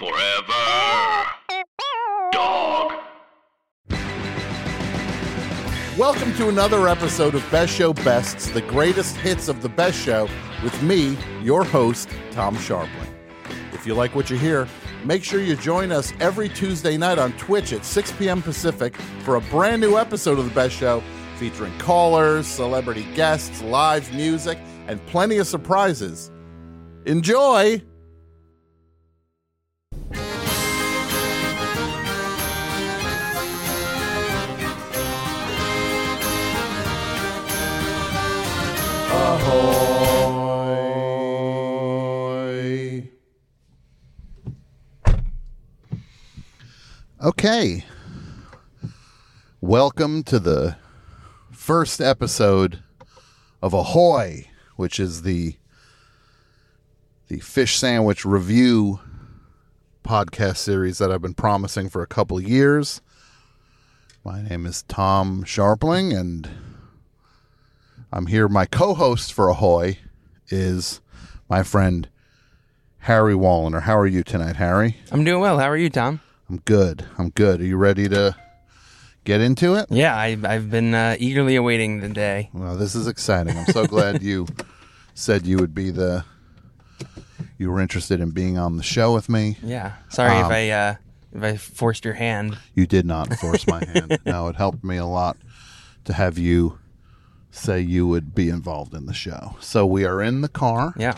Forever. Dog. Welcome to another episode of Best Show Bests, the greatest hits of the best show, with me, your host, Tom Scharpling. If you like what you hear, make sure you join us every Tuesday night on Twitch at 6 p.m. Pacific for a brand new episode of the Best Show featuring callers, celebrity guests, live music, and plenty of surprises. Enjoy! Okay. Welcome to the first episode of Ahoy, which is the the fish sandwich review podcast series that I've been promising for a couple years. My name is Tom Scharpling and I'm here. My co-host for Ahoy is my friend Harri Woliner. How are you tonight, Harri? I'm doing well. How are you, Tom? I'm good. I'm good. Are you ready to get into it? Yeah, I, I've been uh, eagerly awaiting the day. Well, this is exciting. I'm so glad you said you would be the you were interested in being on the show with me. Yeah. Sorry Um, if I uh, if I forced your hand. You did not force my hand. No, it helped me a lot to have you say you would be involved in the show. So we are in the car. Yeah.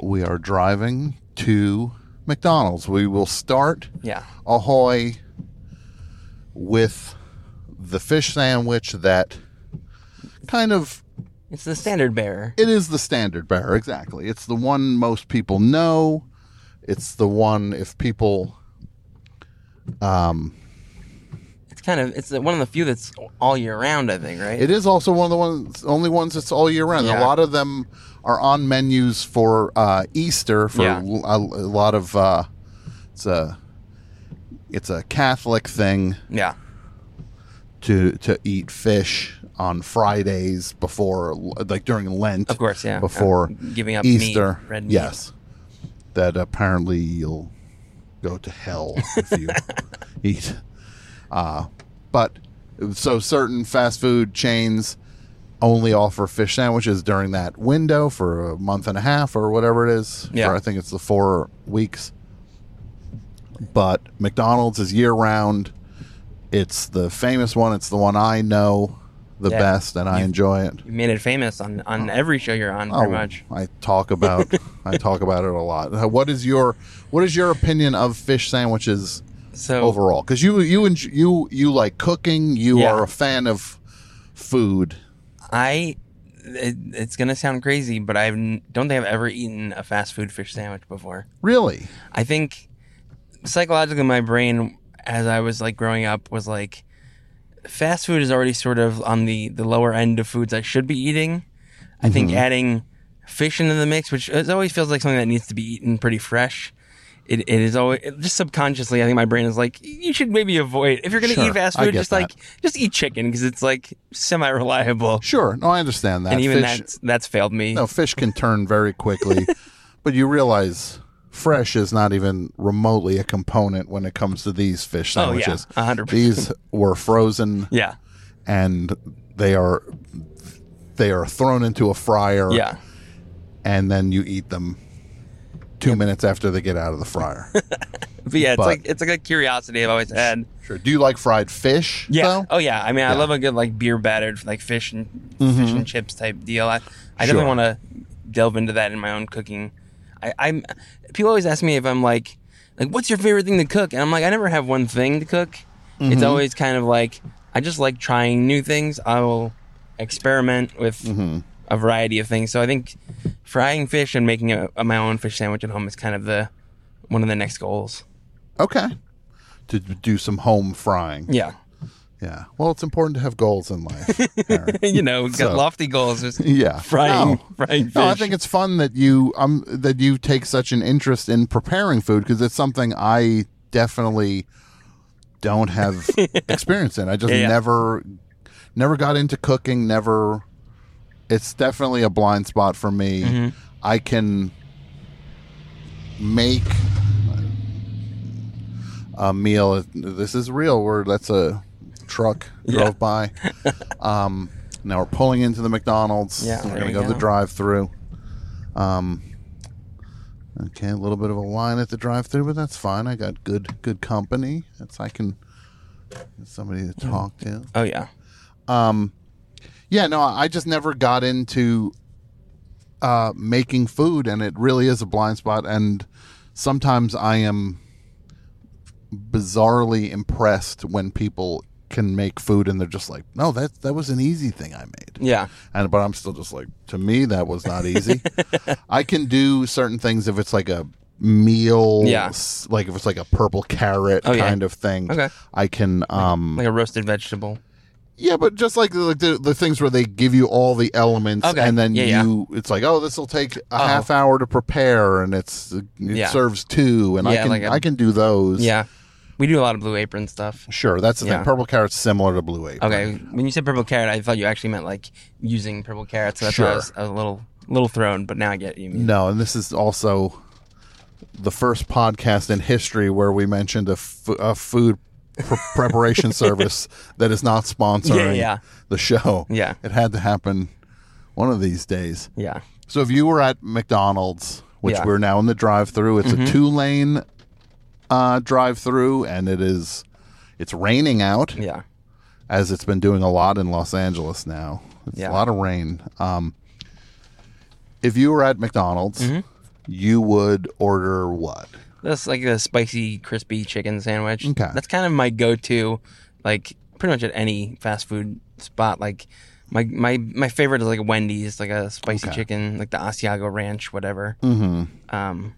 We are driving to McDonald's. We will start Yeah. Ahoy with the fish sandwich that kind of It's the standard bearer. it is the standard bearer exactly. It's the one most people know. It's the one if people um It's kind of it's one of the few that's all year round. I think, right? It is also one of the ones, only ones that's all year round. A lot of them are on menus for uh, Easter for Yeah. a, a lot of. Uh, it's a it's a Catholic thing yeah. to to eat fish on Fridays before, like during Lent. Of course, yeah. Before Uh, giving up meat, Easter, red meat. yes. That apparently you'll go to hell if you eat. Uh, but so certain fast food chains only offer fish sandwiches during that window for a month and a half or whatever it is. Yeah. I think it's the four weeks. But McDonald's is year round. It's the famous one. It's the one I know the Yeah. best, and I You've- enjoy it. You made it famous on on oh. every show you're on, pretty oh, much. I talk about I talk about it a lot. What is your what is your opinion of fish sandwiches So overall? Because you you you you like cooking. You Yeah. are a fan of food. I. It, it's gonna sound crazy, but I don't think I've ever eaten a fast food fish sandwich before. Really? I think psychologically, my brain, as I was like growing up, was like, fast food is already sort of on the the lower end of foods I should be eating. I think mm-hmm. adding fish into the mix, which it always feels like something that needs to be eaten pretty fresh. It, it is always it- just subconsciously. I think my brain is like, you should maybe avoid if you're gonna Sure, eat fast food, just that. like just eat chicken because it's like semi reliable. Sure. No, I understand that. And even fish, that's that's failed me. no fish can turn very quickly, but you realize fresh is not even remotely a component when it comes to these fish sandwiches. Oh, yeah, sandwiches. hundred percent. These were frozen. Yeah, and they are they are thrown into a fryer yeah. and then you eat them two minutes after they get out of the fryer But yeah, it's But- like it's like a curiosity I've always had. sure do you like fried fish Yeah. though? Oh yeah. I mean, I Yeah. love a good like beer battered like fish and fish mm-hmm. and chips type deal. I, I definitely want to delve into that in my own cooking. I, I'm people always ask me if I'm like like what's your favorite thing to cook, and I'm like I never have one thing to cook. It's mm-hmm. always kind of like I just like trying new things. I will experiment with mm-hmm. a variety of things. So I think frying fish and making a, a, my own fish sandwich at home is kind of the one of the next goals. okay to do some home frying Yeah. yeah well it's important to have goals in life you know, got lofty goals. Just yeah frying, No. frying fish. No, I think it's fun that you um that you take such an interest in preparing food because it's something I definitely don't have experience in. I just Yeah, yeah. never never got into cooking, never it's definitely a blind spot for me. Mm-hmm. I can make a meal. This is real. Where that's a truck drove Yeah. by. um, now we're pulling into the McDonald's. Yeah, we're gonna you go, to the drive-through. Um, okay, a little bit of a line at the drive-through, but that's fine. I got good good company. That's I can somebody to talk to. Oh yeah. Yeah, no, I just never got into uh, making food, and it really is a blind spot. And sometimes I am bizarrely impressed when people can make food, and they're just like, "No, that that was an easy thing I made." Yeah. And but I'm still just like, to me, that was not easy. I can do certain things if it's like a meal, Yeah. like if it's like a purple carrot Oh, yeah. kind of thing. Okay. I can um Like a roasted vegetable. Yeah, but just like the, the the things where they give you all the elements, Okay. and then Yeah, yeah. you, it's like, oh, this will take a Oh. half hour to prepare, and it's it Yeah. serves two, and I can like a- I can do those. Yeah. We do a lot of blue apron stuff. sure, that's the Yeah. thing. Purple carrot's similar to blue apron. Okay. When you said purple carrot, I thought you actually meant like using purple carrots. So that's why Sure. was, I was a little little thrown, but now I get you mean. No, and this is also the first podcast in history where we mentioned a, f- a food pr- preparation service that is not sponsoring Yeah, yeah. the show. Yeah. it had to happen one of these days. Yeah. So if you were at McDonald's, which Yeah. we're now in the drive-through, it's a two-lane uh, drive-through, and it is it's raining out Yeah. as it's been doing a lot in Los Angeles now. It's Yeah. a lot of rain. Um, if you were at McDonald's, Mm-hmm. you would order what? That's like a spicy, crispy chicken sandwich. Okay. That's kind of my go-to, like pretty much at any fast food spot. Like my my my favorite is like Wendy's, like a spicy Okay. chicken, like the Asiago Ranch, whatever. Mm-hmm. Um,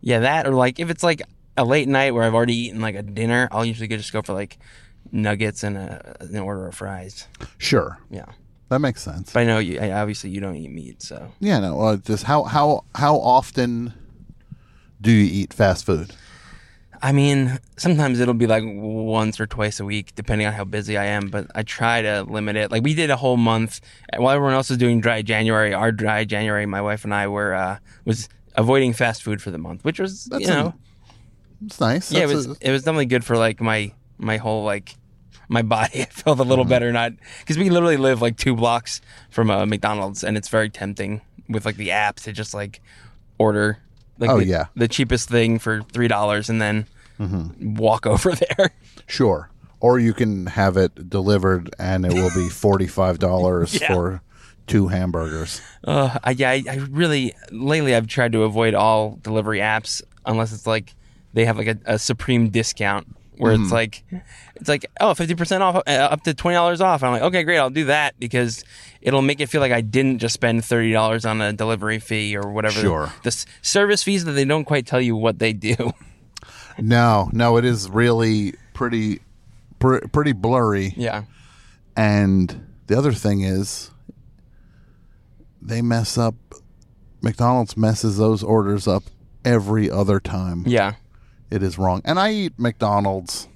yeah, that or like if it's like a late night where I've already eaten like a dinner, I'll usually just go for like nuggets and a, an order of fries. Sure, Yeah, that makes sense. but I know you. Obviously, you don't eat meat, so yeah, no. Uh, just how how how often do you eat fast food? I mean, sometimes it'll be like once or twice a week, depending on how busy I am. But I try to limit it. Like we did a whole month while everyone else was doing dry January. Our dry January, my wife and I were uh, was avoiding fast food for the month, which was That's you know, It's nice. yeah, it was a- it was definitely good for like my my whole like my body. I felt a little Mm-hmm. better not because we literally live like two blocks from a McDonald's, and it's very tempting with like the app to just like order. Like Oh, the, yeah. the cheapest thing for three dollars, and then Mm-hmm. walk over there. Sure. Or you can have it delivered and it will be $45 Yeah. for two hamburgers. Uh, I, yeah, I, I really lately I've tried to avoid all delivery apps unless it's like they have like a, a supreme discount where it's like it's like oh 50% off uh, up to $20 off i'm like okay great i'll do that because it'll make it feel like i didn't just spend $30 on a delivery fee or whatever Sure. the s- service fees that they don't quite tell you what they do No, no, it is really pretty pr- pretty blurry. yeah And the other thing is they mess up McDonald's messes those orders up every other time. yeah It is wrong. And I eat McDonald's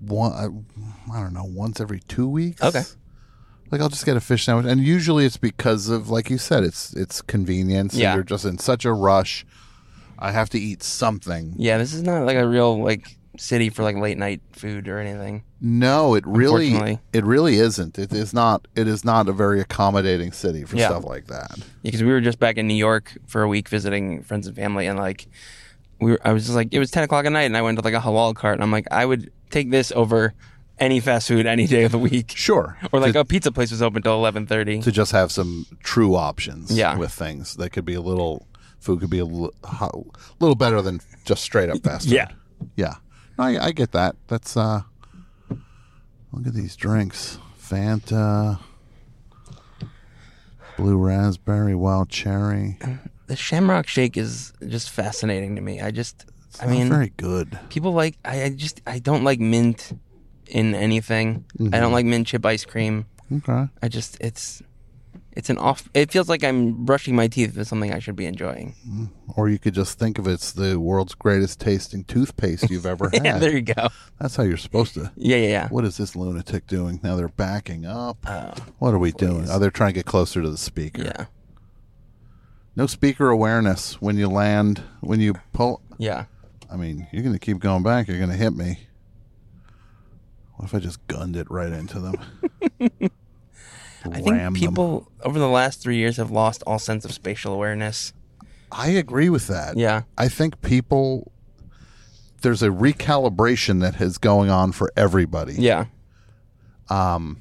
one I, I don't know, once every 2 weeks. Okay. Like I'll just get a fish sandwich and usually it's because of like you said it's it's convenience Yeah. you're just in such a rush. I have to eat something. yeah this is not like a real like city for like late night food or anything No, it really it really isn't. It is not it is not a very accommodating city for Yeah. stuff like that. because we were just back in New York for a week visiting friends and family, and like we were, I was just like, it was ten o'clock at night, and I went to like a halal cart, and I'm like, I would take this over any fast food any day of the week, Sure. or like to, a pizza place was open till eleven thirty. to just have some true options Yeah. with things that could be a little food could be a little, little better than just straight up fast food. Yeah. Yeah. I, I get that. That's uh look at these drinks. Fanta Blue raspberry, wild cherry. The Shamrock Shake is just fascinating to me. I just, I Not mean, very good. people like I, I just I don't like mint in anything. I don't like mint chip ice cream. Okay. I just it's it's an off. It feels like I'm brushing my teeth with something I should be enjoying. Mm-hmm. Or you could just think of it's the world's greatest tasting toothpaste you've ever had. Yeah, there you go. That's how you're supposed to. Yeah, yeah, yeah. What is this lunatic doing? Now they're backing up. Oh, what are we doing? Oh, they're trying to get closer to the speaker. yeah. No speaker awareness when you land. When you pull. Yeah. I mean, you're gonna keep going back. You're gonna hit me. What if I just gunned it right into them? I think Ram them. people over the last three years have lost all sense of spatial awareness. I agree with that. Yeah. I think people. There's a recalibration that is going on for everybody. Yeah. Um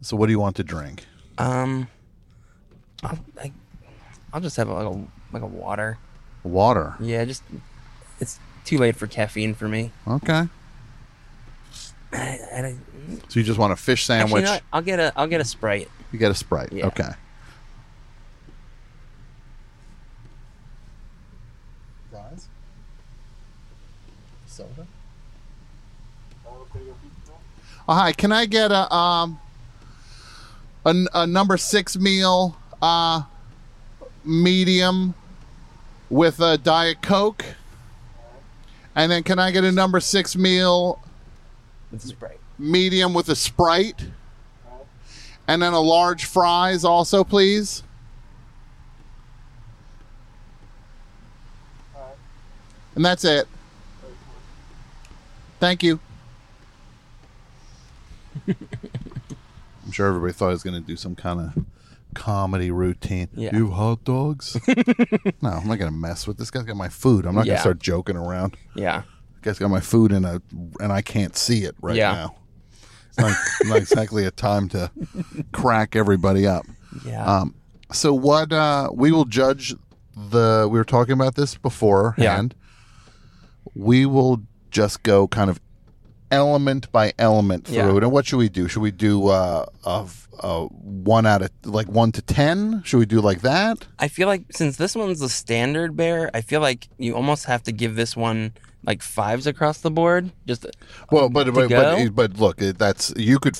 so, what do you want to drink? Um, I'll, I, I'll just have like a like a water. Water. Yeah, just it's too late for caffeine for me. Okay. I, I, So you just want a fish actually, sandwich? you know what? I'll get a I'll get a sprite. You get a Sprite. Yeah. Okay. Fries? Soda? Oh, hi, can I get a um a, n- a number six meal uh medium with a diet coke? And then can I get a number six meal With sprite. medium with a Sprite? And then a large fries also, please. And that's it. Thank you. I'm sure everybody thought I was going to do some kind of comedy routine. Yeah. You hot dogs? no, I'm not going to mess with this guy's got my food. I'm not going Yeah. to start joking around. Yeah. This got my food in a, and I can't see it right Yeah. now. It's not, not exactly a time to crack everybody up. Yeah. Um, so what uh, we will judge the. We were talking about this beforehand. We will just go kind of element by element through Yeah. it. And what should we do? Should we do uh, of uh, one out of like one to ten? Should we do like that? I feel like since this one's the standard bear, I feel like you almost have to give this one like fives across the board. Just Well, but but, go? but but look, that's you could.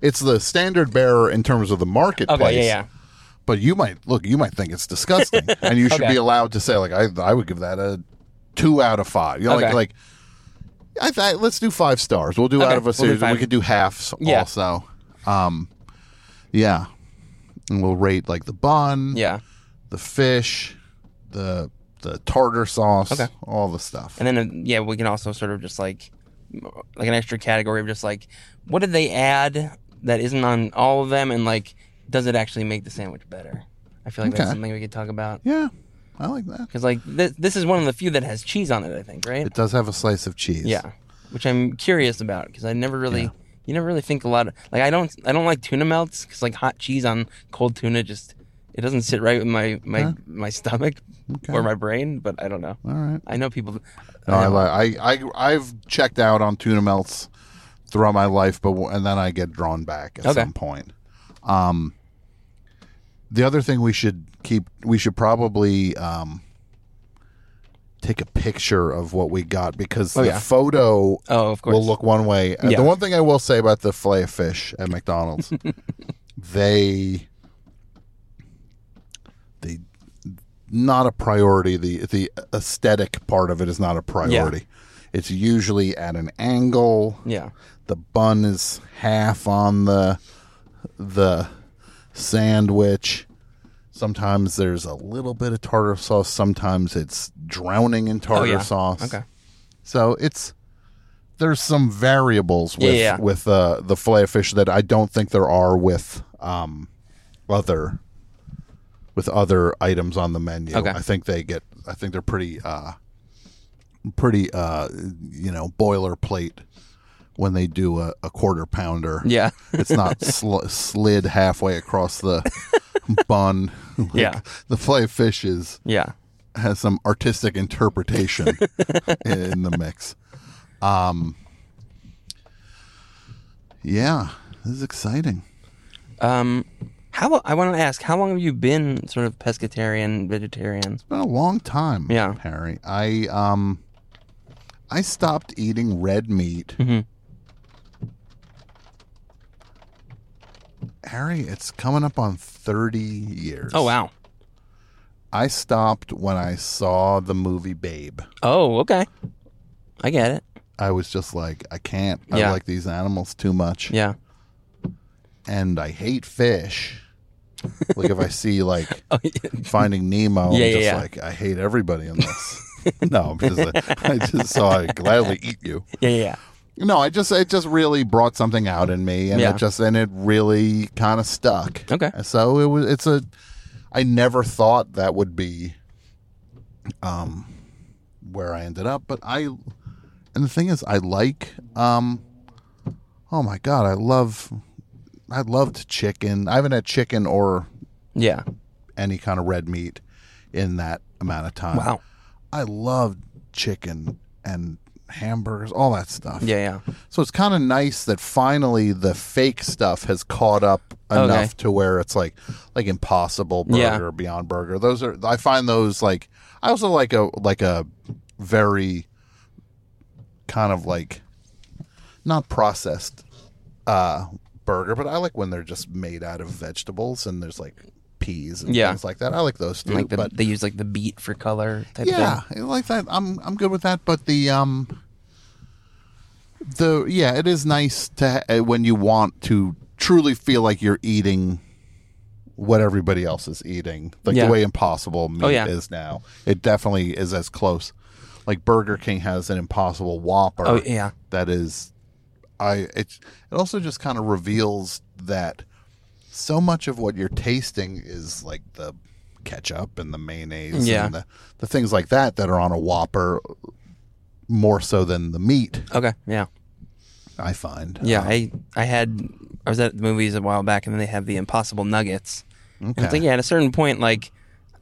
It's the standard bearer in terms of the marketplace. okay, yeah, yeah. But you might look. You might think it's disgusting, and you should Okay. be allowed to say like I. I would give that a two out of five. You know, like Okay. like. I th- let's do five stars. We'll do Okay, out of a we'll and we could do halves Yeah. also. Um, yeah, and we'll rate like the bun, Yeah. the fish, the the tartar sauce, Okay. all the stuff. And then uh, yeah, we can also sort of just like like an extra category of just like what did they add that isn't on all of them and like does it actually make the sandwich better? I feel like Okay. that's something we could talk about yeah, I like that. because like th- this is one of the few that has cheese on it. I think right. It does have a slice of cheese. Yeah, which I'm curious about because I never really, you never really think a lot of like I don't, I don't like tuna melts because like hot cheese on cold tuna just it doesn't sit right with my my Huh? my stomach Okay. or my brain. But I don't know. All right. I know people. No, I, know- li- I, I, I've checked out on tuna melts throughout my life, but and then I get drawn back at Okay. some point. Um, the other thing we should keep, we should probably um, take a picture of what we got because Oh, the yeah. photo Oh, of course. will look one way. Uh, Yeah. The one thing I will say about the fillet of fish at McDonald's, they not a priority. The the aesthetic part of it is not a priority. It's usually at an angle. Yeah. The bun is half on the the sandwich. Sometimes there's a little bit of tartar sauce. Sometimes it's drowning in tartar Oh, yeah. sauce. Okay. So it's there's some variables with Yeah, yeah. with uh, the fillet of fish that I don't think there are with um, other with other items on the menu. Okay. I think they get. I think they're pretty uh, pretty uh, you know boilerplate when they do a, a quarter pounder. Yeah. it's not sl- slid halfway across the bun. Like, Yeah. the fillet of fish is Yeah. has some artistic interpretation in the mix. Um, yeah, this is exciting. Um, how I want to ask, how long have you been sort of pescatarian, vegetarian? It's been a long time, Yeah. Harri. I um, I stopped eating red meat. Mhm. Harri, it's coming up on thirty years. Oh wow. I stopped when I saw the movie Babe. Oh okay. I get it. I was just like, I can't. I Yeah. like these animals too much. Yeah. and I hate fish. Like if I see like Oh, yeah. Finding Nemo, Yeah, I'm just yeah. like I hate everybody in this. no, because I, I just saw I gladly eat you. yeah, yeah. No, I just it just really brought something out in me, and it just and it really kind of stuck. Okay. so it was it's a. I never thought that would be, um, where I ended up, but I, and the thing is, I like, um, oh my god, I love, I loved chicken. I haven't had chicken or Yeah. any kind of red meat in that amount of time. Wow. I loved chicken and hamburgers, all that stuff. Yeah, yeah. So it's kind of nice that finally the fake stuff has caught up enough Okay. to where it's like like Impossible Burger, Yeah. Beyond Burger. Those are I find those like I also like a like a very kind of like not processed uh burger, but I like when they're just made out of vegetables and there's like peas and Yeah. things like that. I like those too. Like the, but they use like the beet for color type yeah, like that. I'm I'm good with that. But the um, the yeah, it is nice to uh, when you want to truly feel like you're eating what everybody else is eating, like Yeah. the way Impossible meat Oh, yeah. is now. It definitely is as close. Like Burger King has an Impossible Whopper. Oh, yeah. that is. I it it also just kind of reveals that so much of what you're tasting is like the ketchup and the mayonnaise Yeah. and the, the things like that that are on a Whopper more so than the meat. Okay. Yeah. I find. Yeah. Uh, I I had I was at the movies a while back, and then they have the Impossible Nuggets. Okay. And it's like yeah, at a certain point, like.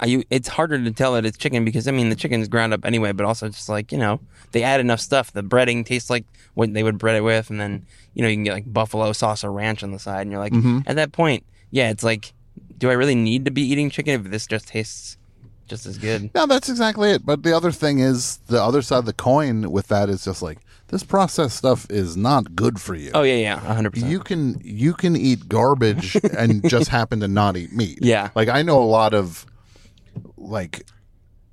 I, you, it's harder to tell that it's chicken because I mean the chicken's ground up anyway, but also just like you know they add enough stuff. The breading tastes like what they would bread it with, and then you know you can get like buffalo sauce or ranch on the side, and you're like Mm-hmm. at that point, yeah, it's like, do I really need to be eating chicken if this just tastes just as good? No, that's exactly it. But the other thing is, the other side of the coin with that is just like this processed stuff is not good for you. Oh yeah, yeah, hundred percent. you can you can eat garbage and just happen to not eat meat. Yeah. Like I know a lot of like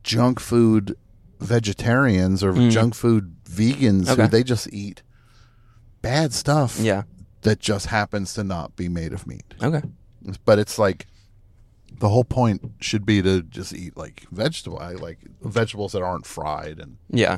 junk food vegetarians or junk food vegans Mm. Okay. who they just eat bad stuff Yeah. that just happens to not be made of meat. Okay. But it's like the whole point should be to just eat like vegetable I like vegetables that aren't fried and Yeah.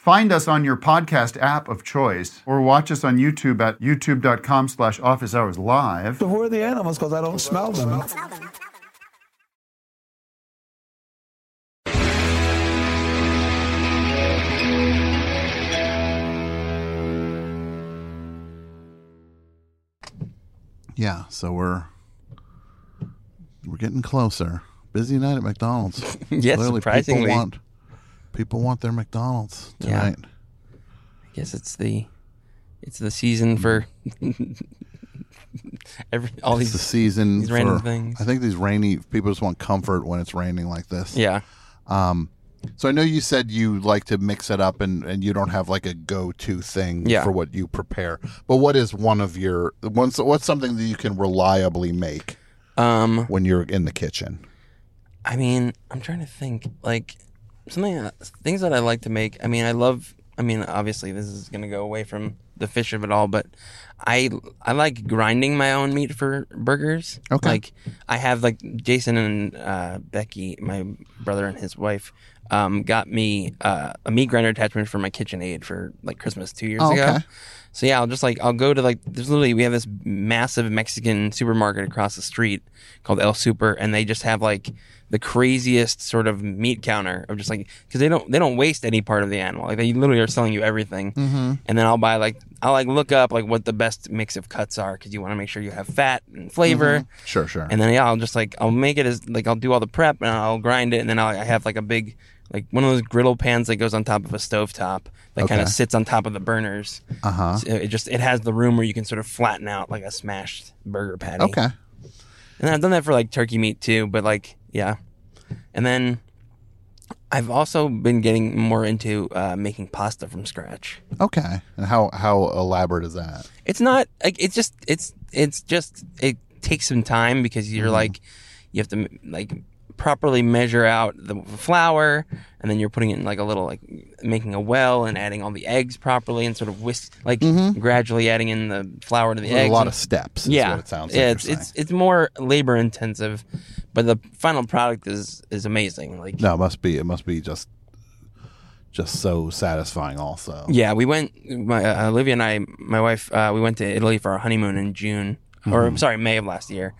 Find us on your podcast app of choice or watch us on YouTube at youtube.com slash office hours live. So who are the animals? Because I don't smell them. yeah, so we're we're getting closer. Busy night at McDonald's. Yes, Clearly surprisingly. People want their McDonald's Yeah. tonight. I guess it's the it's the season for every all It's these the season these for, things. I think these rainy people just want comfort when it's raining like this. yeah. So I know you said you like to mix it up and, and you don't have like a go to thing Yeah. for what you prepare. But what is one of your what's what's something that you can reliably make Um when you're in the kitchen? I mean, I'm trying to think like something things that I like to make. I mean, I love I mean, obviously this is going to go away from the fish of it all, but I I like grinding my own meat for burgers. Okay. Like I have like Jason and uh, Becky, my brother and his wife, um, got me uh, a meat grinder attachment for my KitchenAid for like Christmas two years Oh, ago. okay. So yeah, I'll just like I'll go to like there's literally we have this massive Mexican supermarket across the street called El Super, and they just have like the craziest sort of meat counter of just like because they don't they don't waste any part of the animal. Like they literally are selling you everything, mm-hmm. and then I'll buy like I'll like look up like what the best mix of cuts are because you want to make sure you have fat and flavor. Sure, sure. And then yeah, I'll just like I'll make it as like I'll do all the prep and I'll grind it, and then I'll, I have like a big like one of those griddle pans that goes on top of a stovetop that kind Okay. of sits on top of the burners. Uh huh. So it just it has the room where you can sort of flatten out like a smashed burger patty. Okay. And I've done that for like turkey meat too, but like yeah. And then I've also been getting more into uh, making pasta from scratch. Okay. And how how elaborate is that? It's not like it's just it's it's just it takes some time because you're like you have to like properly measure out the flour and then you're putting it in like a little like making a well and adding all the eggs properly and sort of whisk like gradually adding in the flour to the eggs a lot and- of steps. Is yeah, What it sounds yeah, like it's it's it's more labor intensive, but the final product is is amazing. Like, no, it must be. It must be just just so satisfying. Also. yeah, we went. My, uh, Olivia and I, my wife, uh, we went to Italy for our honeymoon in June, or mm-hmm. sorry, May of last year,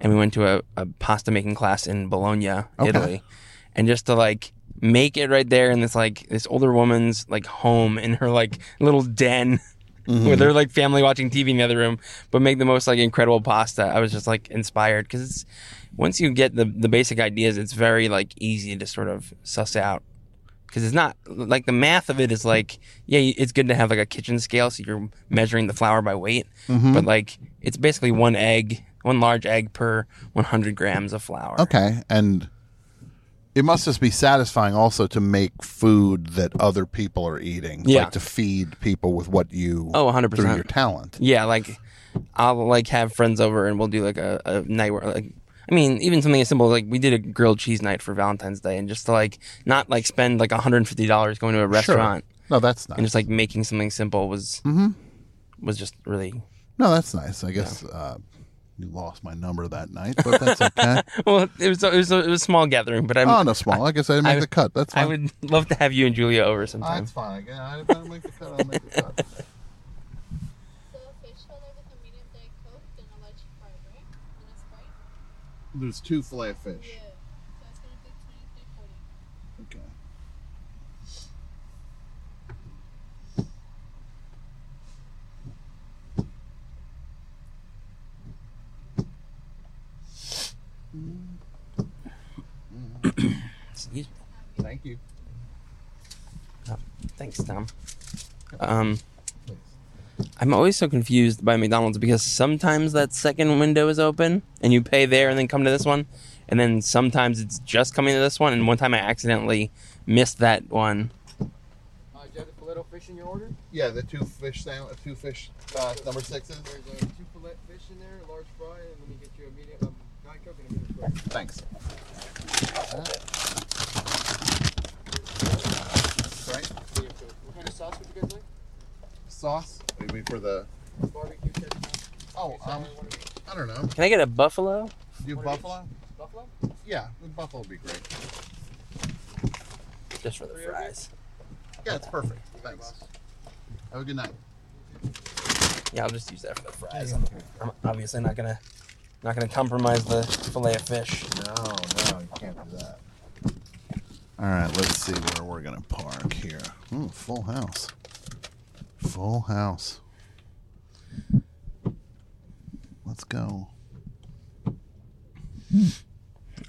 and we went to a, a pasta making class in Bologna, Italy, and just to like make it right there in this like this older woman's like home in her like little den. Mm-hmm. With her like family watching TV in the other room, but make the most like incredible pasta. I was just like inspired because it's once you get the the basic ideas, it's very like easy to sort of suss out because it's not like the math of it is like yeah it's good to have like a kitchen scale so you're measuring the flour by weight mm-hmm. but like it's basically one egg one large egg per 100 grams of flour Okay. And it must just be satisfying also to make food that other people are eating. Yeah. Like to feed people with what you Oh, 100%. through your talent. yeah like i'll like have friends over and we'll do like a, a night where like I mean, even something as simple as like we did a grilled cheese night for Valentine's Day, and just to like not like spend like $150 going to a restaurant No, that's nice. and just like making something simple was Mm-hmm. was just really no, that's nice. I guess uh, you lost my number that night, but that's okay. well. It was it was it was a small gathering, but I'm oh, no, small. I guess I didn't make I- the cut. That's fine. I would love to have you and Julia over Oh, sometime. that's fine. Again, I didn't make the cut. I'll make the cut. So fish fillet with a medium diet coke and a large fry, right? And a sprite? There's two fillet of fish. Yeah. So it's gonna take twenty three forty. Okay. Excuse me. Thank you. Thanks, Tom. Um, I'm always so confused by McDonald's because sometimes that second window is open and you pay there and then come to this one, and then sometimes it's just coming to this one. And one time I accidentally missed that one. Uh, do you have the filet fish in your order? Yeah, the two fish sandwich, two fish uh, number sixes. There's uh, two fillet fish in there, a large fry, and let me get you a medium um, diet coke and a medium sprite. Thanks. Right. What kind of sauce would you guys like? Sauce. What do you for the? Barbecue, ketchup, Oh, um, sour, one of each. I don't know. Can I get a buffalo? Do you buffalo? Buffalo? Yeah, the buffalo would be great. Just for the fries. Yeah, it's perfect. Thanks. Have a good night. Yeah, I'll just use that for the fries. I'm obviously not gonna not gonna compromise the fillet of fish. No, no, you can't do that. All right, let's see where we're gonna park here. Ooh, full house. Full house. Let's go.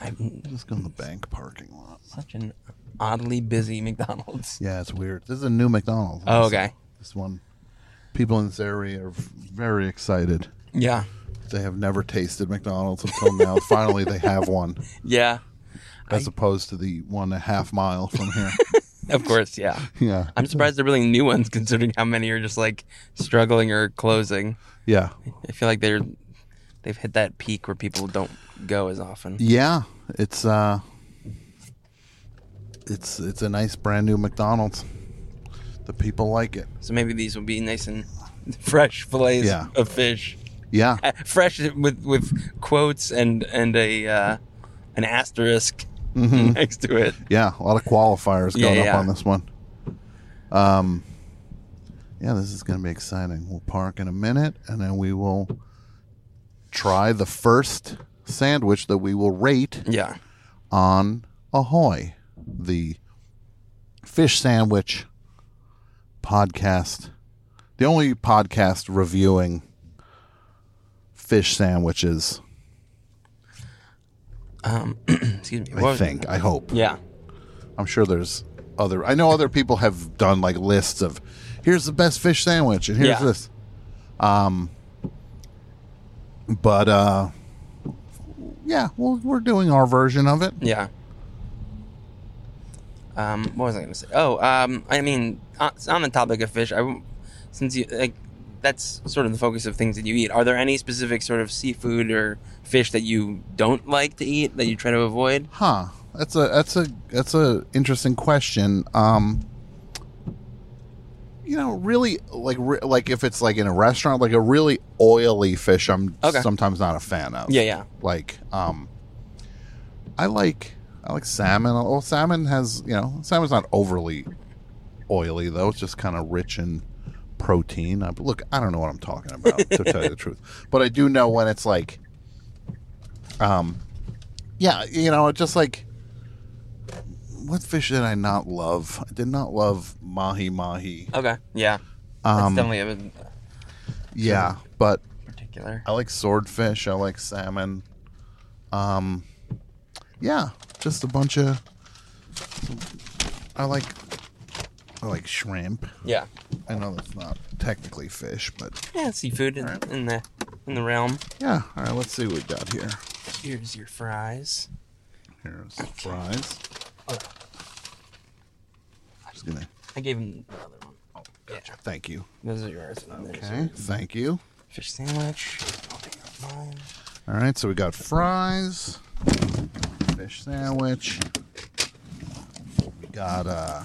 I'm Let's go in the bank parking lot. such an oddly busy McDonald's. Yeah, it's weird. This is a new McDonald's. Oh, okay. This one, people in this area are very excited. Yeah, They have never tasted McDonald's until now. Finally, they have one, yeah. as opposed to the one and a half mile from here. Of course, yeah. yeah, I'm surprised they're building new ones considering how many are just like struggling or closing. yeah, I feel like they're they've hit that peak where people don't go as often. yeah. It's uh, it's it's a nice brand new McDonald's. The people like it. So maybe these will be nice and fresh fillets Yeah. of fish. Yeah, Fresh with with quotes and and a uh, an asterisk next to it. yeah. A lot of qualifiers Yeah, going yeah. up on this one. Um, yeah, this is going to be exciting. We'll park in a minute, and then we will try the first sandwich that we will rate Yeah. on Ahoy, the fish sandwich podcast, the only podcast reviewing fish sandwiches. Um, excuse me. I What- think. I hope. Yeah. I'm sure there's other. I know other people have done like lists of here's the best fish sandwich and here's Yeah. this. Um, but uh, yeah, well, we're doing our version of it. Yeah. Um, what was I going to say? Oh, um, I mean, on, on the topic of fish, I, w- since you like, that's sort of the focus of things that you eat. Are there any specific sort of seafood or fish that you don't like to eat that you try to avoid? Huh. That's a that's a that's a interesting question. Um you know, really like re- like if it's like in a restaurant like a really oily fish I'm Okay. sometimes not a fan of. Yeah, yeah. Like um I like I like salmon. Well, salmon has, you know, salmon's not overly oily though. It's just kind of rich in protein. I, look, I don't know what I'm talking about to tell you the truth. But I do know when it's like um yeah, you know, just like what fish did I not love? I did not love mahi mahi. Okay, yeah, that's Um, definitely a yeah, but particular. I like swordfish. I like salmon. Um, yeah, just a bunch of. I like. I like shrimp. Yeah, I know that's not technically fish, but yeah, seafood in, in the in the realm. yeah. All right, let's see what we got here. Here's your fries. Here's fries. Oh. I'm just gonna. I gave him another one. Oh, Gotcha. Thank you. Those are yours. and there's Okay. your Thank you. Fish sandwich. I'll pick up mine. All right, so we got fries, fish sandwich. We got uh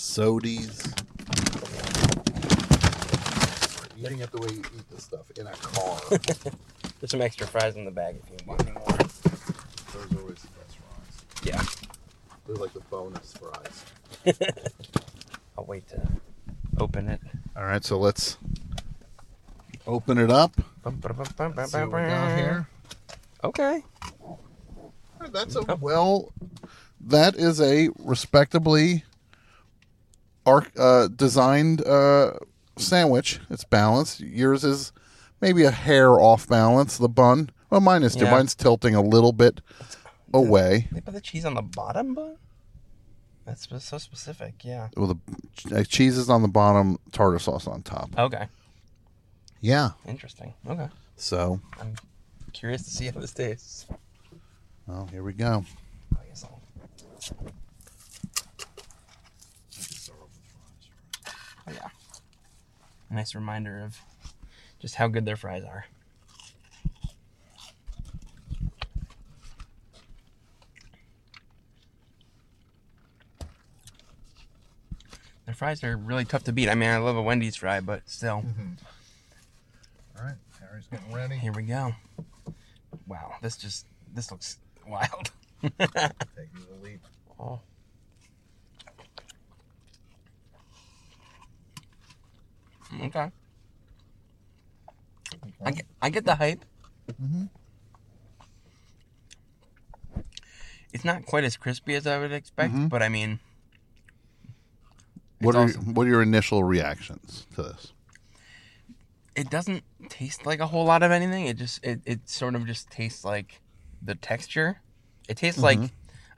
our sodies. Eating it the way you eat this stuff in a car. There's some extra fries in the bag if you want any more. Those are always the best fries. Yeah. They're like the bonus fries. I'll wait to open it. All right, so let's open it up. See what we got here. Okay. That's a well. That is a respectably arc uh, designed uh, sandwich. It's balanced. Yours is maybe a hair off balance. The bun. Well, mine is too. Yeah. Mine's tilting a little bit away. They put the cheese on the bottom bun? That's so specific, yeah. Well, the uh, cheese is on the bottom, tartar sauce on top. Okay. Yeah. Interesting. Okay. So, I'm curious to see how this tastes. well, here we go. I guess I'll. Yeah. A nice reminder of just how good their fries are. Their fries are really tough to beat. I mean, I love a Wendy's fry, but still. Mm-hmm. All right, Harri's getting ready. Here we go. Wow, this just this looks wild. Take you the lead. Oh. Mm-hmm. Okay. I get, I get the hype. Mm-hmm. It's not quite as crispy as I would expect, mm-hmm. but I mean, What are awesome. what are your initial reactions to this? it doesn't taste like a whole lot of anything. It just it, it sort of just tastes like the texture. It tastes like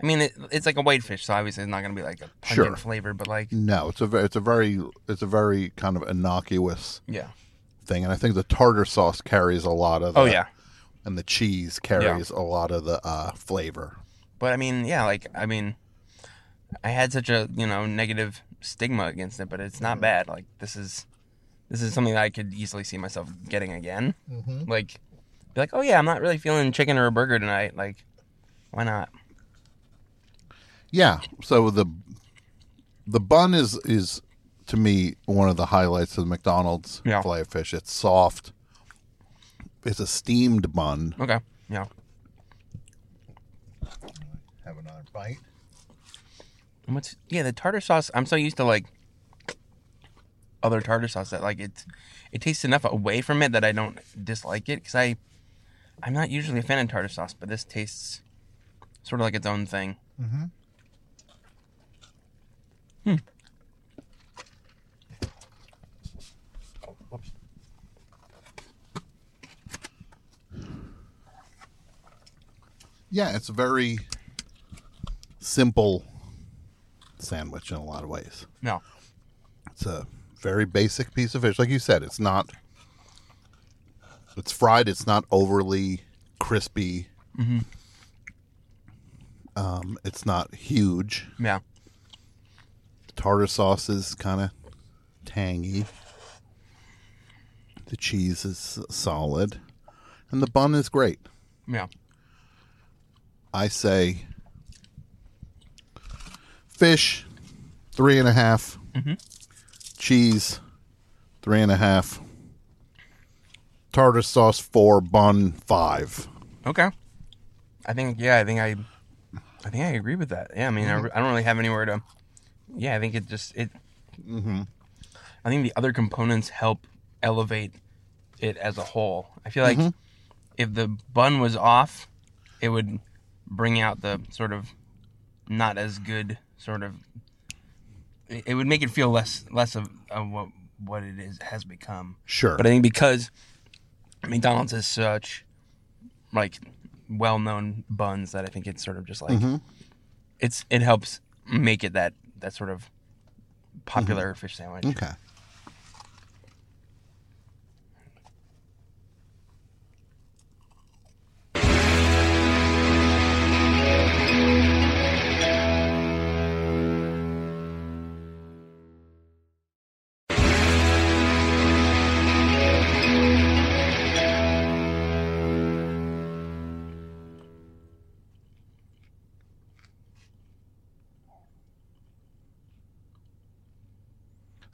I mean it, it's like a whitefish, so obviously it's not gonna be like a pungent Sure. flavor, but like No, it's a ve- it's a very it's a very kind of innocuous yeah. thing, and I think the tartar sauce carries a lot of. The, Oh yeah. and the cheese carries a lot of the uh, flavor. But I mean, yeah, like I mean, I had such a you know negative stigma against it, but it's not bad. Like this is this is something that I could easily see myself getting again. Like, be like, oh yeah, I'm not really feeling chicken or a burger tonight. Like, why not? Yeah. So the the bun is is to me one of the highlights of the McDonald's Yeah. filet fish. It's soft. It's a steamed bun. Okay, yeah. Have another bite. What's yeah the tartar sauce? I'm so used to like other tartar sauce that like it it tastes enough away from it that I don't dislike it because I I'm not usually a fan of tartar sauce, but this tastes sort of like its own thing. Mm-hmm. Hmm. Yeah, it's a very simple sandwich in a lot of ways. No. It's a very basic piece of fish. Like you said, it's not. It's fried. It's not overly crispy. Mm-hmm. Um, it's not huge. Yeah. Tartar sauce is kind of tangy. The cheese is solid, and the bun is great. Yeah. I say fish three and a half, mm-hmm. cheese three and a half, tartar sauce four, bun five. Okay. I think yeah, I think I I think I agree with that. Yeah, I mean, I, mm-hmm. I don't really have anywhere to Yeah, I think it just it mm-hmm. I think the other components help elevate it as a whole. I feel like mm-hmm. if the bun was off, it would bring out the sort of not as good sort of it would make it feel less less of, of what what it is has become. Sure. But I think because McDonald's is such like well-known buns that I think it's sort of just like mm-hmm. it's it helps make it that that sort of mm-hmm. popular fish sandwich. okay.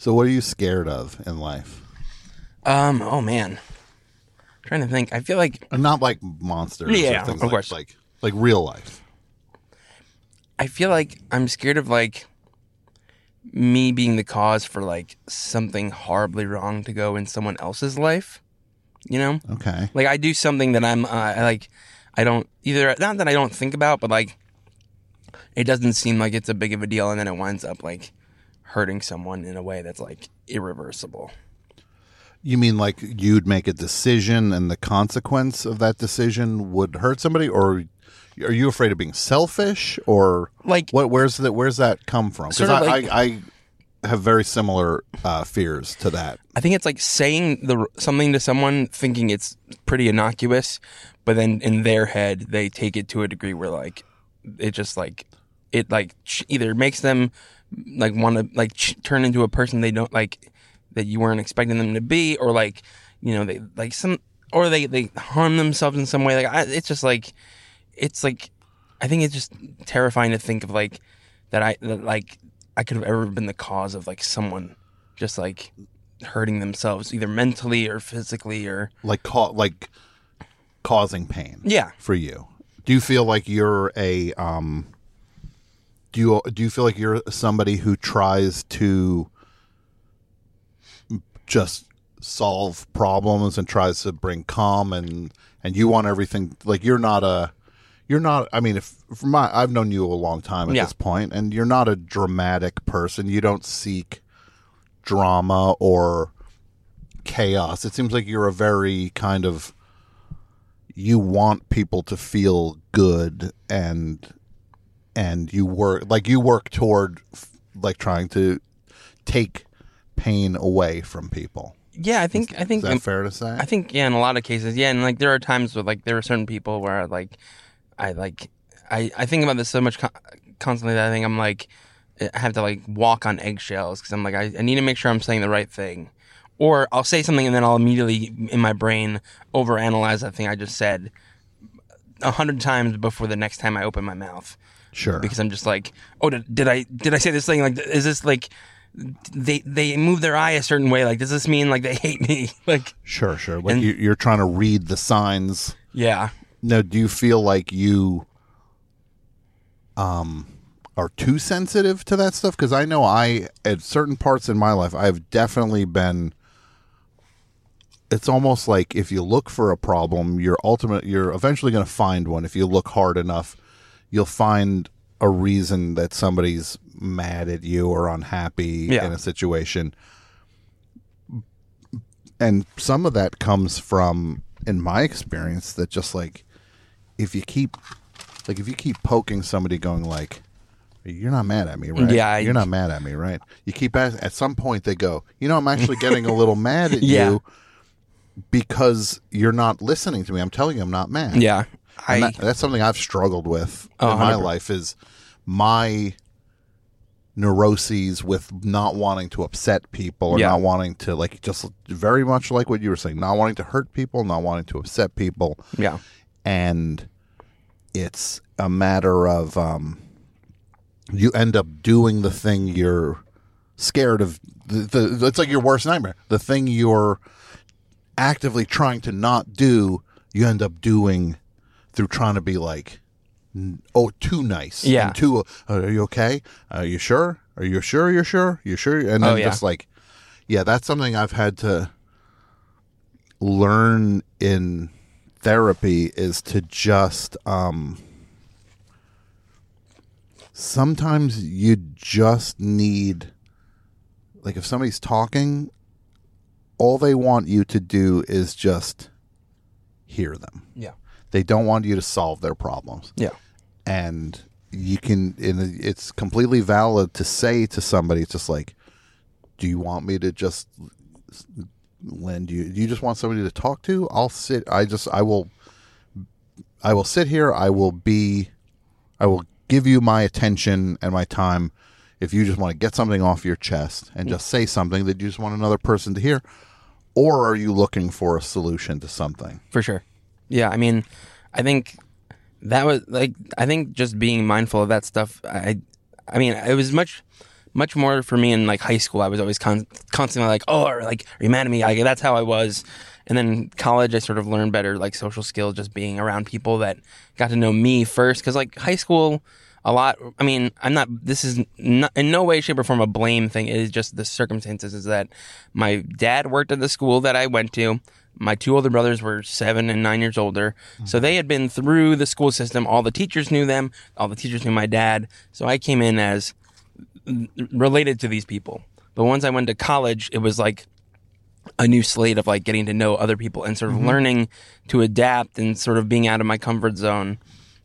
So, what are you scared of in life? Um. Oh man. trying to think. I feel like And not like monsters. or Yeah, things of like, course. Like like real life. I feel like I'm scared of like me being the cause for like something horribly wrong to go in someone else's life. You know, Okay. like I do something that I'm uh, I like. I don't either. Not that I don't think about, but like it doesn't seem like it's a big of a deal, and then it winds up like hurting someone in a way that's like irreversible. You mean like you'd make a decision and the consequence of that decision would hurt somebody, or are you afraid of being selfish, or Like- what? Where's that? Where's that come from? Because I, like- I, I have very similar uh, fears to that. I think it's like saying the something to someone thinking it's pretty innocuous, but then in their head they take it to a degree where like it just like it like either makes them like want to like ch- turn into a person they don't like that you weren't expecting them to be, or like you know they like some or they they harm themselves in some way. Like I, it's just like it's like I think it's just terrifying to think of like that I that like I could have ever been the cause of like someone just like hurting themselves either mentally or physically or Like, ca- like causing pain. yeah for you. Do you feel like you're a um do you do you feel like you're somebody who tries to just solve problems and tries to bring calm and and you want everything like you're not a you're not I mean if from my I've known you a long time at Yeah. this point and you're not a dramatic person. You don't seek drama or chaos. It seems like you're a very kind of you want people to feel good and and you work like you work toward like trying to take pain away from people. yeah I think I think Is that fair to say? I think yeah, in a lot of cases, yeah, and like there are times where like there are certain people where like I like I I think about this so much con- constantly that I think I'm like I have to like walk on eggshells because I'm like I, I need to make sure I'm saying the right thing, or I'll say something and then I'll immediately in my brain overanalyze that thing I just said a hundred times before the next time I open my mouth sure. because I'm just like, oh, did, did I did I say this thing? Like, is this like they they move their eye a certain way? Like, does this mean like they hate me? Like, sure, sure. Like And- you, you're trying to read the signs. yeah, Now, do you feel like you um are too sensitive to that stuff? Because I know I at certain parts in my life I have definitely been. It's almost like if you look for a problem, you're ultimate. You're eventually going to find one. If you look hard enough, you'll find a reason that somebody's mad at you or unhappy Yeah. in a situation. And some of that comes from, in my experience, that just like if you keep like if you keep poking somebody going like You're not mad at me, right? Yeah, I- you're not mad at me, right? You keep asking. At some point, they go, you know, I'm actually getting a little mad at Yeah. you because you're not listening to me. I'm telling you, I'm not mad. Yeah. I that, that's something I've struggled with Oh, in my 100%. life is my neuroses with not wanting to upset people or Yeah. not wanting to like just very much like what you were saying, not wanting to hurt people, not wanting to upset people, yeah. and it's a matter of um, you end up doing the thing you're scared of. The, the, it's like your worst nightmare. The thing you're actively trying to not do, you end up doing through trying to be like, oh, too nice. Yeah. And too, uh, are you okay? Are you sure? Are you sure you're sure? You're sure? And then Oh, yeah. just like, yeah, that's something I've had to learn in therapy is to just um sometimes you just need like if somebody's talking all they want you to do is just hear them Yeah. They don't want you to solve their problems. Yeah. and you can and it's completely valid to say to somebody it's just like do you want me to just lend you do you just want somebody to talk to? I'll sit i just i will i will sit here. I will be i will give you my attention and my time if you just want to get something off your chest and mm. just say something that you just want another person to hear. Or are you looking for a solution to something? For sure. Yeah, I mean, I think that was like I think just being mindful of that stuff. I, I mean, it was much, much more for me in like high school. I was always con- constantly like, oh, or like, are you mad at me? Like that's how I was. And then college, I sort of learned better like social skills, just being around people that got to know me first. Because like high school, a lot. I mean, I'm not. This is not, in no way, shape, or form a blame thing. It is just the circumstances. Is that my dad worked at the school that I went to. My two older brothers were seven and nine years older, so mm-hmm. they had been through the school system. All the teachers knew them. All the teachers knew my dad. So I came in as related to these people. But once I went to college, it was like a new slate of like getting to know other people and sort of mm-hmm. learning to adapt and sort of being out of my comfort zone.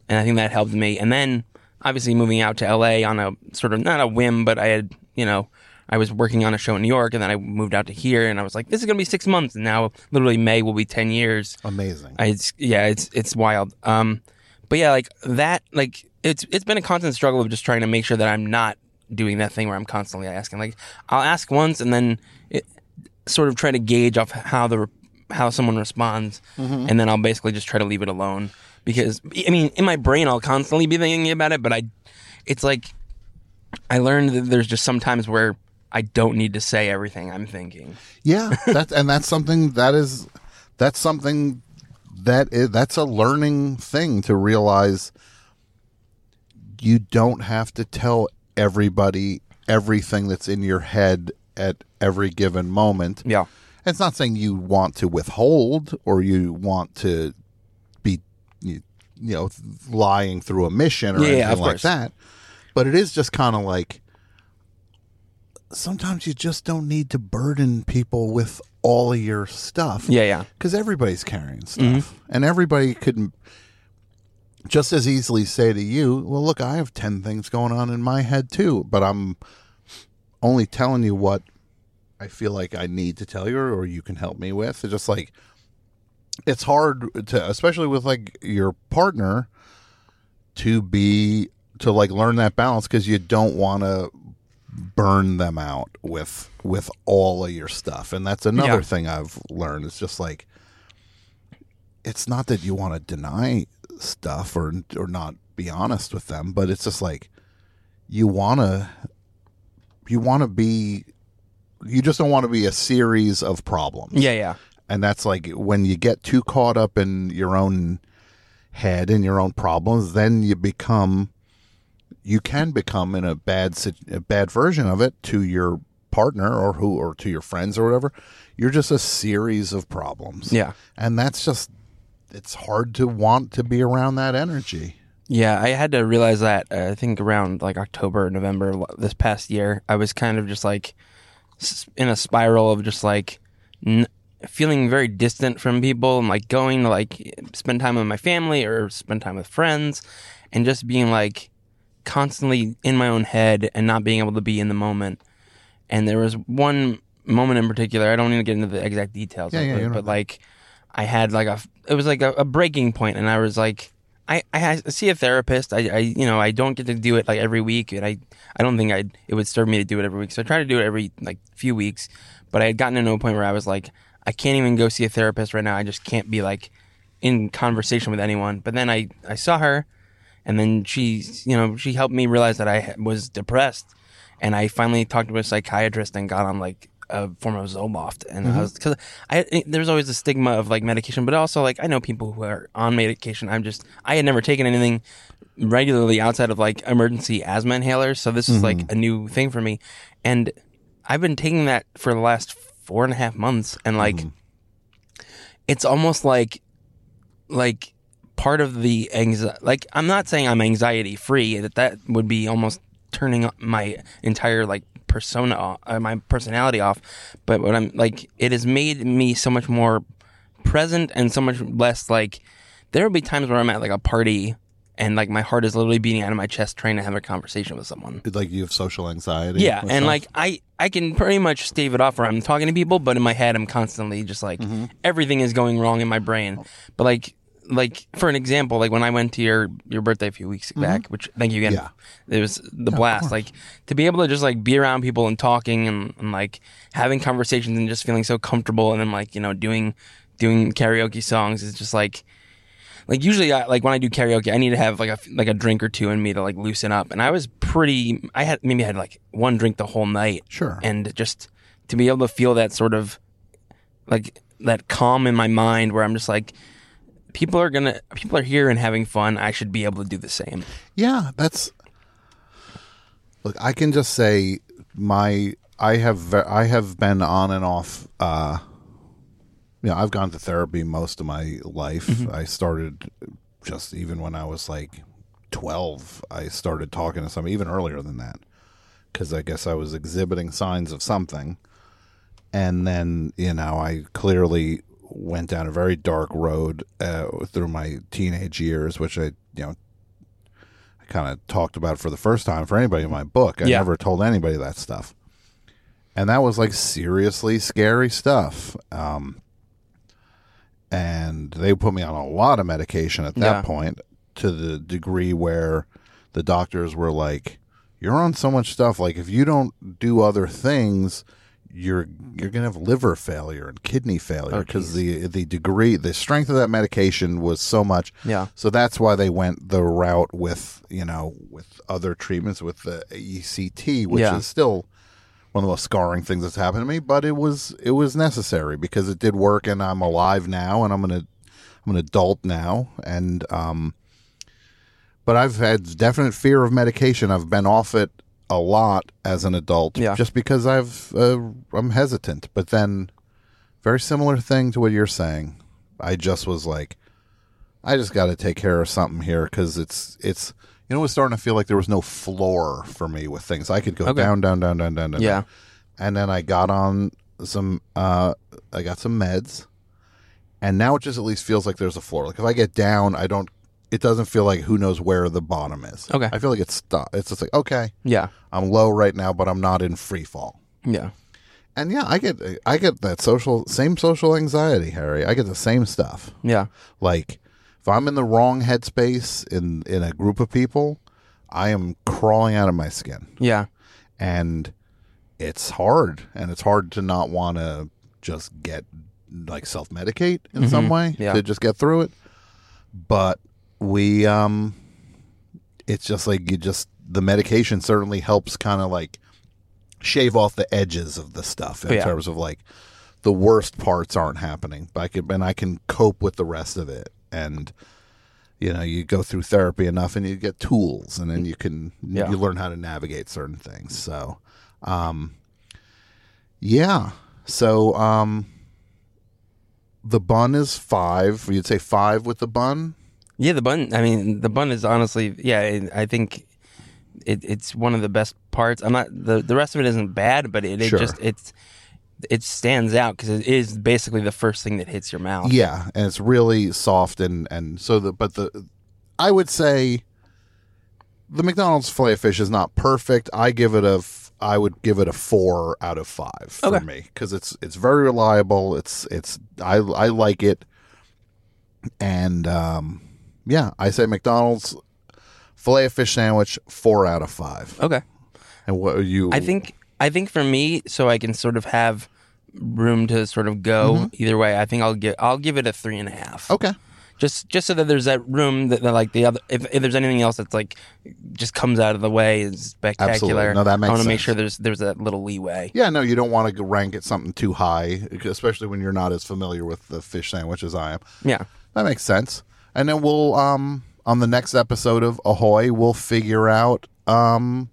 And I think that helped me. And then obviously moving out to LA on a sort of not a whim, but I had, you know, I was working on a show in New York and then I moved out to here and I was like, this is going to be six months. And now literally May will be 10 years. amazing I, it's, yeah, it's, it's wild. Um, but yeah, like that, like it's, it's been a constant struggle of just trying to make sure that I'm not doing that thing where I'm constantly asking, like I'll ask once and then it, sort of try to gauge off how the how someone responds, and then I'll basically just try to leave it alone because I mean in my brain I'll constantly be thinking about it, but I it's like I learned that there's just some times where I don't need to say everything I'm thinking. Yeah, that's and that's something that is that's something that is that's a learning thing to realize you don't have to tell everybody everything that's in your head at every given moment. Yeah, It's not saying you want to withhold or you want to be you, you know lying through a mission or Yeah, anything like course. that. But it is just kind of like sometimes you just don't need to burden people with all of your stuff. yeah, yeah, Because everybody's carrying stuff. Mm-hmm. And everybody could just as easily say to you, well, look, I have 10 things going on in my head too, but I'm only telling you what I feel like I need to tell you or you can help me with. It's just like, it's hard to, especially with like your partner, to be, to like learn that balance because you don't want to burn them out with with all of your stuff. And that's another Yeah. thing i've learned. It's just like it's not that you want to deny stuff or or not be honest with them but it's just like you want to you want to be you just don't want to be a series of problems. Yeah, yeah, and that's like when you get too caught up in your own head and your own problems then you become you can become in a bad a bad version of it to your partner or who or to your friends or whatever. You're just a series of problems. Yeah. and that's just it's hard to want to be around that energy. Yeah, I had to realize that uh, I think around like October, November this past year, I was kind of just like in a spiral of just like n- feeling very distant from people and like going to like spend time with my family or spend time with friends and just being like constantly in my own head and not being able to be in the moment. And there was one moment in particular. I don't need to get into the exact details Yeah, of yeah, it, but not- like I had like a it was like a, a breaking point, and I was like. I, I see a therapist. I, I you know I don't get to do it like every week, and I I don't think I it would serve me to do it every week. So I try to do it every like few weeks. But I had gotten to a point where I was like, I can't even go see a therapist right now. I just can't be like in conversation with anyone. But then I I saw her, and then she you know she helped me realize that I was depressed, and I finally talked to a psychiatrist and got on like a form of Zoloft, and I mm-hmm. was because I it- there's always a stigma of like medication, but also like I know people who are on medication. I'm just I had never taken anything regularly outside of like emergency asthma inhalers, so this is like mm-hmm. a new thing for me, and I've been taking that for the last four and a half months, and like mm-hmm. it's almost like like part of the anxiety like i'm not saying i'm anxiety free that that would be almost turning my entire like persona off, uh, my personality off but what i'm like it has made me so much more present and so much less like there will be times where i'm at like a party and like my heart is literally beating out of my chest trying to have a conversation with someone Like you have social anxiety. yeah, and stuff? like I, I can pretty much stave it off where I'm talking to people, but in my head I'm constantly just like Mm-hmm. everything is going wrong in my brain. But like, like for an example, like when I went to your your birthday a few weeks back, which thank you again, Mm-hmm. Yeah. it was the blast. Like to be able to just like be around people and talking and, and like having conversations and just feeling so comfortable, and then like you know doing doing karaoke songs is just like like usually I, like when I do karaoke, I need to have like a like a drink or two in me to like loosen up. And I was pretty. I had maybe I had like one drink the whole night. Sure. And just to be able to feel that sort of like that calm in my mind, where I'm just like, people are gonna, people are here and having fun. I should be able to do the same. Yeah, that's. Look, I can just say my I have I have been on and off. uh You know, I've gone to therapy most of my life. I started just even when I was like twelve. I started talking to some even earlier than that because I guess I was exhibiting signs of something, and then you know I clearly went down a very dark road uh, through my teenage years, which I you know I kind of talked about for the first time for anybody in my book. I Yeah. never told anybody that stuff. And that was like seriously scary stuff. Um, and they put me on a lot of medication at that Yeah. point to the degree where the doctors were like, you're on so much stuff. Like if you don't do other things, you're you're gonna have liver failure and kidney failure Oh, because the the degree the strength of that medication was so much. Yeah. So that's why they went the route with you know with other treatments with the ECT, which Yeah. is still one of the most scarring things that's happened to me. But it was it was necessary because it did work, and I'm alive now, and I'm gonna I'm an adult now, and um. But I've had definite fear of medication. I've been off it a lot as an adult, Yeah. just because I've uh, I'm hesitant. But then, very similar thing to what you're saying. I just was like, I just got to take care of something here because it's it's you know it was starting to feel like there was no floor for me with things. I could go Okay. down, down, down, down, down, down. Yeah. down. And then I got on some uh I got some meds, and now it just at least feels like there's a floor. Like if I get down, I don't. It doesn't feel like who knows where the bottom is. Okay. I feel like it's stop. It's just like okay, Yeah. I'm low right now, but I'm not in free fall. Yeah. And yeah, I get I get that social same social anxiety, Harri. I get the same stuff. Yeah. Like if I'm in the wrong headspace in in a group of people, I am crawling out of my skin. Yeah. And it's hard and it's hard to not want to just get like self-medicate in some way Mm-hmm. Yeah. to just get through it. But we um it's just like you just the medication certainly helps kind of like shave off the edges of the stuff in Oh, Yeah. terms of like the worst parts aren't happening. But I can and I can cope with the rest of it. And you know, you go through therapy enough and you get tools and then you can Yeah. you learn how to navigate certain things. So um yeah. So um the bun is five. You'd say five with the bun? Yeah, the bun. I mean, the bun is honestly, yeah. I think it, it's one of the best parts. I'm not the the rest of it isn't bad, but it, it Sure. just it's it stands out because it is basically the first thing that hits your mouth. Yeah, and it's really soft and and so the but the I would say the McDonald's filet fish is not perfect. I give it a I would give it a 4 out of 5 for Okay. me cuz it's it's very reliable. It's it's I I like it. And um yeah, I say McDonald's filet of fish sandwich 4 out of 5. Okay. And what are you I think I think for me, so I can sort of have room to sort of go Mm-hmm. either way. I think I'll give I'll give it a three and a half. Okay. Just just so that there's that room that, that like the other if, if there's anything else that's like just comes out of the way is spectacular. Absolutely. No, that makes I want to make sure there's there's that little leeway. Yeah, no, you don't want to rank it something too high, especially when you're not as familiar with the fish sandwich as I am. Yeah. That makes sense. And then we'll um on the next episode of Ahoy, we'll figure out um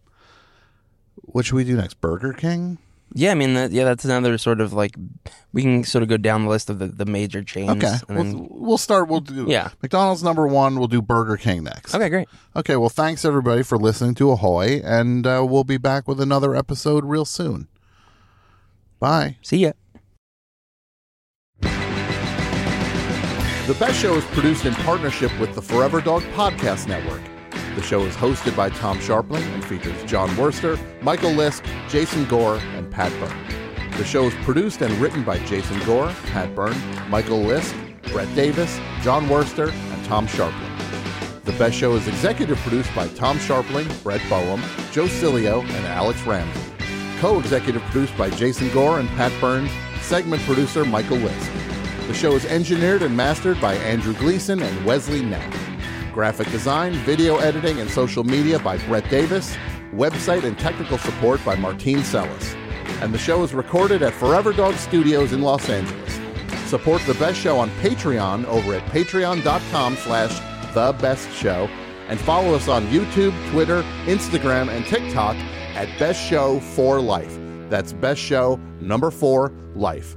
what should we do next? Burger King? Yeah, I mean, that, yeah, that's another sort of like we can sort of go down the list of the, the major chains. Okay. and We'll, then- we'll start we'll do Yeah. McDonald's number 1, we'll do Burger King next. okay, great. Okay, well thanks everybody for listening to Ahoy and uh, we'll be back with another episode real soon. Bye. See ya. The Best Show is produced in partnership with the Forever Dog Podcast Network. The show is hosted by Tom Scharpling and features Jon Wurster, Michael Lisk, Jason Gore, and Pat Byrne. The show is produced and written by Jason Gore, Pat Byrne, Michael Lisk, Brett Davis, Jon Wurster, and Tom Scharpling. The Best Show is executive produced by Tom Scharpling, Brett Boehm, Joe Cilio, and Alex Ramsey. Co-executive produced by Jason Gore and Pat Byrne. Segment producer Michael Lisk. The show is engineered and mastered by Andrew Gleason and Wesley Knapp. Graphic design, video editing, and social media by Brett Davis. Website and technical support by Martine Sellis. And the show is recorded at Forever Dog Studios in Los Angeles. Support The Best Show on Patreon over at patreon.com slash The Best Show. And follow us on YouTube, Twitter, Instagram, and TikTok at Best Show for Life. That's Best Show number four, Life.